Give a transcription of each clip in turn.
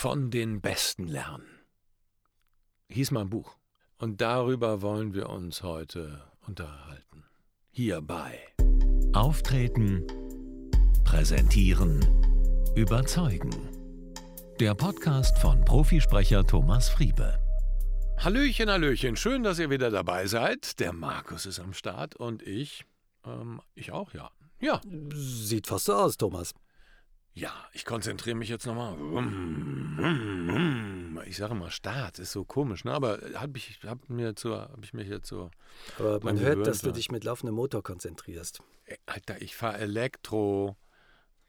Von den Besten lernen. Hieß mein Buch. Und darüber wollen wir uns heute unterhalten. Hierbei. Auftreten, präsentieren, überzeugen. Der Podcast von Profisprecher Thomas Friebe. Hallöchen, Hallöchen. Schön, dass ihr wieder dabei seid. Der Markus ist am Start und ich. Ähm, ich auch, ja. Ja. Sieht fast so aus, Thomas. Ja, ich konzentriere mich jetzt nochmal. Ich sage mal Start, ist so komisch, ne? Aber habe ich, hab mir zur, hab ich mich jetzt so. Aber man hört, dass du dich mit laufendem Motor konzentrierst. Alter, ich fahre Elektro.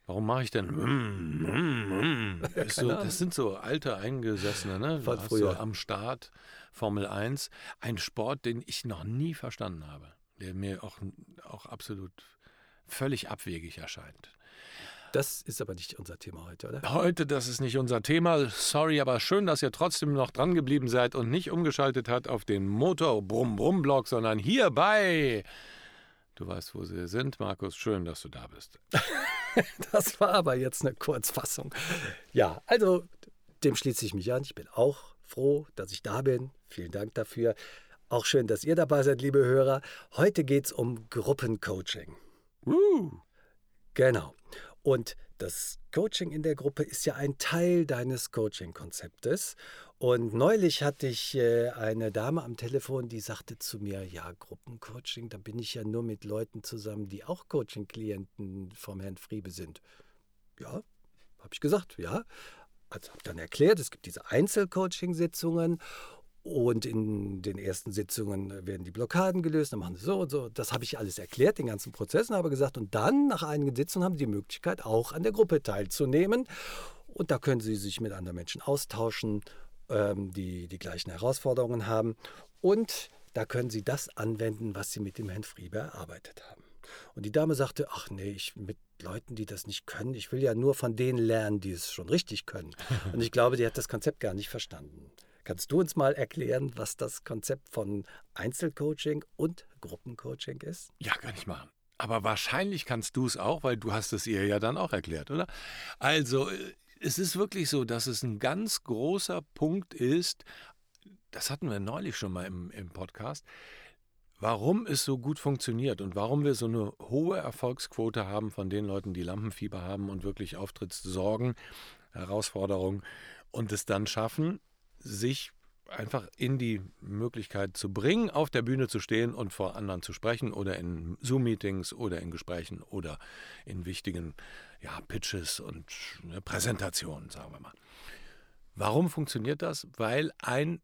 Warum mache ich denn? Das, so, das, sind so alte Eingesessene, ne? Von früher. So am Start, Formel 1. Ein Sport, den ich noch nie verstanden habe. Der mir auch, auch absolut völlig abwegig erscheint. Das ist aber nicht unser Thema heute, oder? Heute, das ist nicht unser Thema. Sorry, aber schön, dass ihr trotzdem noch dran geblieben seid und nicht umgeschaltet habt auf den Motor Brumm Brumm Blog, sondern hierbei. Du weißt, wo sie sind, Markus. Schön, dass du da bist. das war aber jetzt eine Kurzfassung. Ja, also dem schließe ich mich an. Ich bin auch froh, dass ich da bin. Vielen Dank dafür. Auch schön, dass ihr dabei seid, liebe Hörer. Heute geht es um Gruppencoaching. Uh. Genau. Und das Coaching in der Gruppe ist ja ein Teil deines Coaching-Konzeptes. Und neulich hatte ich äh, eine Dame am Telefon, die sagte zu mir, ja, Gruppencoaching, da bin ich ja nur mit Leuten zusammen, die auch Coaching-Klienten vom Herrn Friebe sind. Ja, habe ich gesagt, ja. Also habe dann erklärt, es gibt diese Einzelcoaching-Sitzungen und in den ersten Sitzungen werden die Blockaden gelöst, dann machen sie so und so. Das habe ich alles erklärt, den ganzen Prozess, und habe gesagt, und dann nach einigen Sitzungen haben sie die Möglichkeit, auch an der Gruppe teilzunehmen. Und da können sie sich mit anderen Menschen austauschen, ähm, die die gleichen Herausforderungen haben. Und da können sie das anwenden, was sie mit dem Herrn Friebe erarbeitet haben. Und die Dame sagte, ach nee, ich mit Leuten, die das nicht können, ich will ja nur von denen lernen, die es schon richtig können. Und ich glaube, die hat das Konzept gar nicht verstanden. Kannst du uns mal erklären, was das Konzept von Einzelcoaching und Gruppencoaching ist? Ja, kann ich machen. Aber wahrscheinlich kannst du es auch, weil du hast es ihr ja dann auch erklärt, oder? Also, äh, es ist wirklich so, dass es ein ganz großer Punkt ist, das hatten wir neulich schon mal im, im Podcast, warum es so gut funktioniert und warum wir so eine hohe Erfolgsquote haben von den Leuten, die Lampenfieber haben und wirklich Auftrittssorgen, Herausforderungen und es dann schaffen, sich einfach in die Möglichkeit zu bringen, auf der Bühne zu stehen und vor anderen zu sprechen oder in Zoom-Meetings oder in Gesprächen oder in wichtigen ja, Pitches und ne, Präsentationen, sagen wir mal. Warum funktioniert das? Weil ein,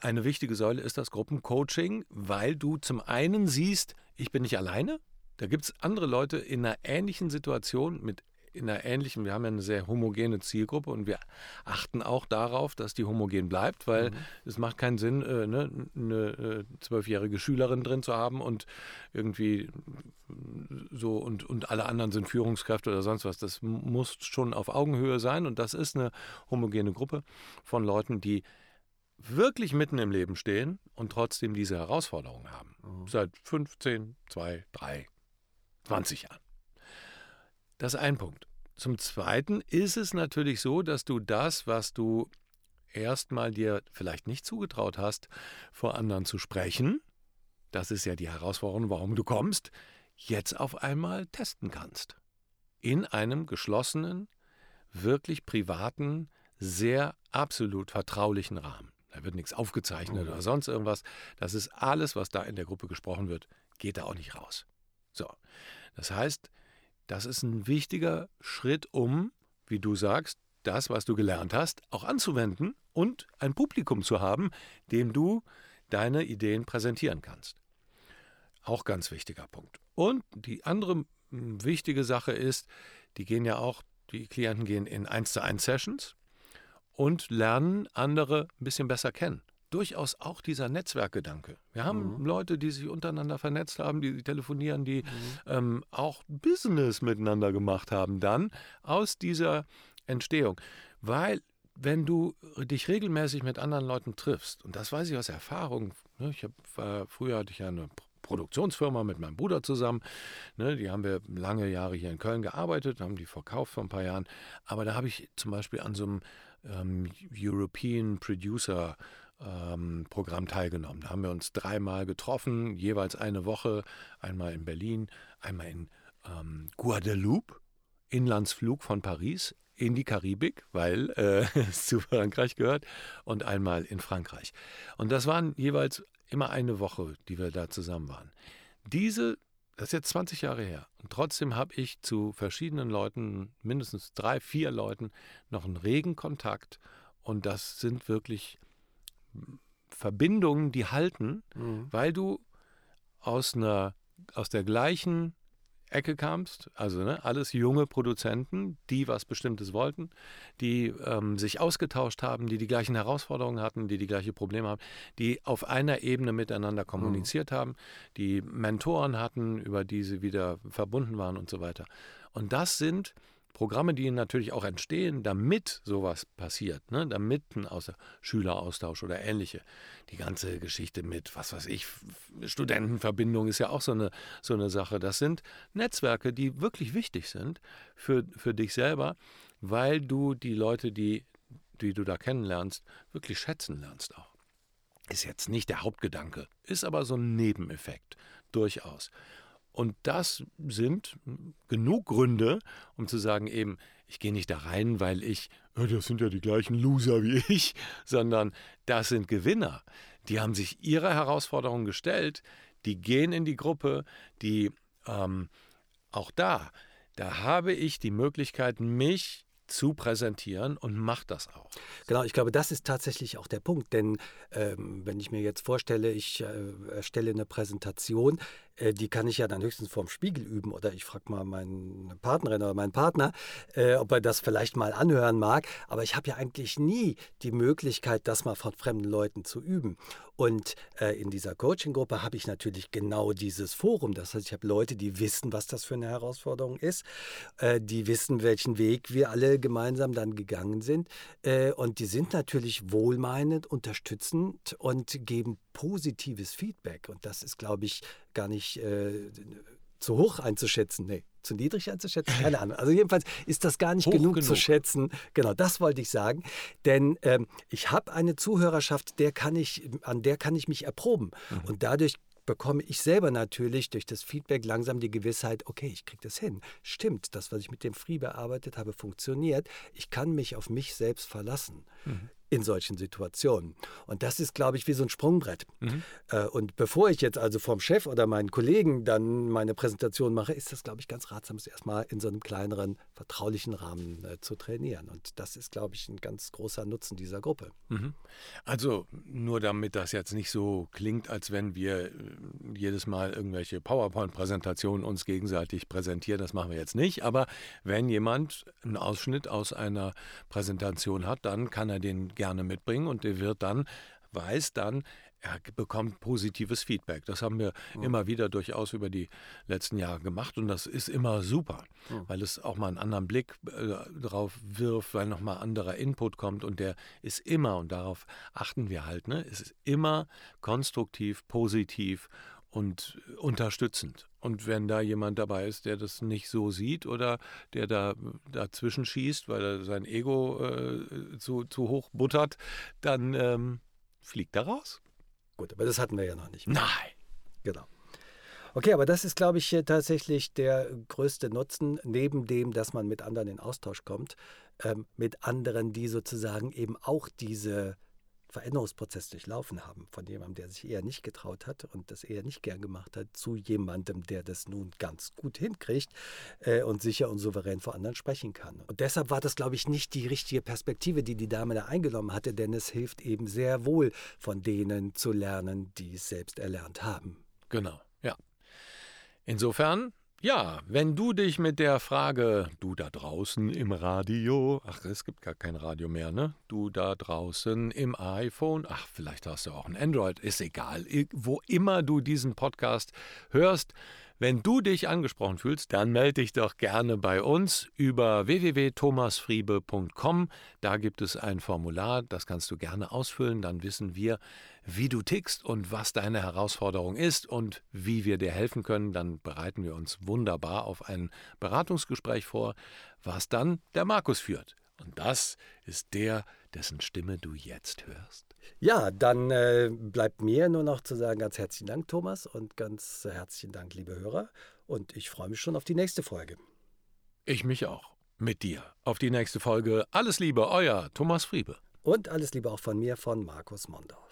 eine wichtige Säule ist das Gruppencoaching, weil du zum einen siehst, ich bin nicht alleine, da gibt es andere Leute in einer ähnlichen Situation mit in einer ähnlichen, wir haben ja eine sehr homogene Zielgruppe und wir achten auch darauf, dass die homogen bleibt, weil mhm. es macht keinen Sinn, äh, ne, eine äh, zwölfjährige Schülerin drin zu haben und irgendwie so und, und alle anderen sind Führungskräfte oder sonst was. Das muss schon auf Augenhöhe sein und das ist eine homogene Gruppe von Leuten, die wirklich mitten im Leben stehen und trotzdem diese Herausforderungen haben. Mhm. Seit 15, 2, 3, 20 Jahren. Das ist ein Punkt. Zum Zweiten ist es natürlich so, dass du das, was du erstmal dir vielleicht nicht zugetraut hast, vor anderen zu sprechen, das ist ja die Herausforderung, warum du kommst, jetzt auf einmal testen kannst. In einem geschlossenen, wirklich privaten, sehr absolut vertraulichen Rahmen. Da wird nichts aufgezeichnet mhm. oder sonst irgendwas. Das ist alles, was da in der Gruppe gesprochen wird, geht da auch nicht raus. So. Das heißt, das ist ein wichtiger Schritt, um, wie du sagst, das, was du gelernt hast, auch anzuwenden und ein Publikum zu haben, dem du deine Ideen präsentieren kannst. Auch ganz wichtiger Punkt. Und die andere wichtige Sache ist, die gehen ja auch, die Klienten gehen in 1 zu 1 Sessions und lernen andere ein bisschen besser kennen durchaus auch dieser Netzwerkgedanke. Wir haben mhm. Leute, die sich untereinander vernetzt haben, die telefonieren, die mhm. ähm, auch Business miteinander gemacht haben, dann aus dieser Entstehung. Weil wenn du dich regelmäßig mit anderen Leuten triffst, und das weiß ich aus Erfahrung, ne, ich hab, äh, früher hatte ich ja eine Produktionsfirma mit meinem Bruder zusammen. Ne, die haben wir lange Jahre hier in Köln gearbeitet, haben die verkauft vor ein paar Jahren. Aber da habe ich zum Beispiel an so einem ähm, European Producer ähm, Programm teilgenommen. Da haben wir uns dreimal getroffen, jeweils eine Woche, einmal in Berlin, einmal in ähm, Guadeloupe, Inlandsflug von Paris in die Karibik, weil äh, es zu Frankreich gehört, und einmal in Frankreich. Und das waren jeweils immer eine Woche, die wir da zusammen waren. Diese, das ist jetzt 20 Jahre her, und trotzdem habe ich zu verschiedenen Leuten, mindestens drei, vier Leuten, noch einen regen Kontakt. Und das sind wirklich Verbindungen, die halten, mhm. weil du aus einer aus der gleichen Ecke kamst, also ne, alles junge Produzenten, die was Bestimmtes wollten, die ähm, sich ausgetauscht haben, die die gleichen Herausforderungen hatten, die die gleichen Probleme haben, die auf einer Ebene miteinander mhm. kommuniziert mhm. haben, die Mentoren hatten, über die sie wieder verbunden waren und so weiter. Und das sind Programme, die natürlich auch entstehen, damit sowas passiert, ne? damit ein Außer Schüleraustausch oder ähnliche. Die ganze Geschichte mit, was weiß ich, Studentenverbindung ist ja auch so eine, so eine Sache. Das sind Netzwerke, die wirklich wichtig sind für, für dich selber, weil du die Leute, die, die du da kennenlernst, wirklich schätzen lernst auch. Ist jetzt nicht der Hauptgedanke, ist aber so ein Nebeneffekt, durchaus. Und das sind genug Gründe, um zu sagen, eben, ich gehe nicht da rein, weil ich, das sind ja die gleichen Loser wie ich, sondern das sind Gewinner. Die haben sich ihre Herausforderungen gestellt, die gehen in die Gruppe, die ähm, auch da, da habe ich die Möglichkeit, mich zu präsentieren und macht das auch. Genau, ich glaube, das ist tatsächlich auch der Punkt, denn ähm, wenn ich mir jetzt vorstelle, ich äh, erstelle eine Präsentation, äh, die kann ich ja dann höchstens vorm Spiegel üben oder ich frage mal meine Partnerin oder meinen Partner, äh, ob er das vielleicht mal anhören mag. Aber ich habe ja eigentlich nie die Möglichkeit, das mal von fremden Leuten zu üben. Und äh, in dieser Coaching-Gruppe habe ich natürlich genau dieses Forum. Das heißt, ich habe Leute, die wissen, was das für eine Herausforderung ist, äh, die wissen, welchen Weg wir alle gemeinsam dann gegangen sind. Äh, und die sind natürlich wohlmeinend, unterstützend und geben positives Feedback. Und das ist, glaube ich, gar nicht äh, zu hoch einzuschätzen. Nee, zu niedrig einzuschätzen? Keine Ahnung. Also jedenfalls ist das gar nicht genug, genug, zu schätzen. Genau, das wollte ich sagen. Denn ähm, ich habe eine Zuhörerschaft, der kann ich, an der kann ich mich erproben. Mhm. Und dadurch bekomme ich selber natürlich durch das Feedback langsam die Gewissheit, okay, ich kriege das hin. Stimmt, das, was ich mit dem Free bearbeitet habe, funktioniert. Ich kann mich auf mich selbst verlassen. Mhm in solchen Situationen. Und das ist, glaube ich, wie so ein Sprungbrett. Mhm. Äh, und bevor ich jetzt also vom Chef oder meinen Kollegen dann meine Präsentation mache, ist das, glaube ich, ganz ratsam, es erstmal in so einem kleineren, vertraulichen Rahmen äh, zu trainieren. Und das ist, glaube ich, ein ganz großer Nutzen dieser Gruppe. Mhm. Also nur damit das jetzt nicht so klingt, als wenn wir äh, jedes Mal irgendwelche PowerPoint-Präsentationen uns gegenseitig präsentieren, das machen wir jetzt nicht. Aber wenn jemand einen Ausschnitt aus einer Präsentation hat, dann kann er den gerne mitbringen und der wird dann, weiß dann, er bekommt positives Feedback. Das haben wir mhm. immer wieder durchaus über die letzten Jahre gemacht und das ist immer super, mhm. weil es auch mal einen anderen Blick äh, drauf wirft, weil nochmal anderer Input kommt und der ist immer, und darauf achten wir halt, ne, es ist immer konstruktiv, positiv und unterstützend. Und wenn da jemand dabei ist, der das nicht so sieht oder der da dazwischen schießt, weil er sein Ego äh, zu, zu hoch buttert, dann ähm, fliegt er raus. Gut, aber das hatten wir ja noch nicht. Nein. Genau. Okay, aber das ist, glaube ich, tatsächlich der größte Nutzen, neben dem, dass man mit anderen in Austausch kommt, ähm, mit anderen, die sozusagen eben auch diese Veränderungsprozess durchlaufen haben, von jemandem, der sich eher nicht getraut hat und das eher nicht gern gemacht hat, zu jemandem, der das nun ganz gut hinkriegt äh, und sicher und souverän vor anderen sprechen kann. Und deshalb war das, glaube ich, nicht die richtige Perspektive, die die Dame da eingenommen hatte, denn es hilft eben sehr wohl, von denen zu lernen, die es selbst erlernt haben. Genau, ja. Insofern ja, wenn du dich mit der Frage, du da draußen im Radio, ach, es gibt gar kein Radio mehr, ne? Du da draußen im iPhone, ach, vielleicht hast du auch ein Android, ist egal. Wo immer du diesen Podcast hörst, Wenn du dich angesprochen fühlst, dann melde dich doch gerne bei uns über www.thomasfriebe.com. Da gibt es ein Formular, das kannst du gerne ausfüllen. Dann wissen wir, wie du tickst und was deine Herausforderung ist und wie wir dir helfen können. Dann bereiten wir uns wunderbar auf ein Beratungsgespräch vor, was dann der Markus führt. Und das ist der, dessen Stimme du jetzt hörst. Ja, dann äh, bleibt mir nur noch zu sagen, ganz herzlichen Dank, Thomas, und ganz herzlichen Dank, liebe Hörer. Und ich freue mich schon auf die nächste Folge. Ich mich auch. Mit dir. Auf die nächste Folge. Alles Liebe, euer Thomas Friebe. Und alles Liebe auch von mir, von Markus Mondorf.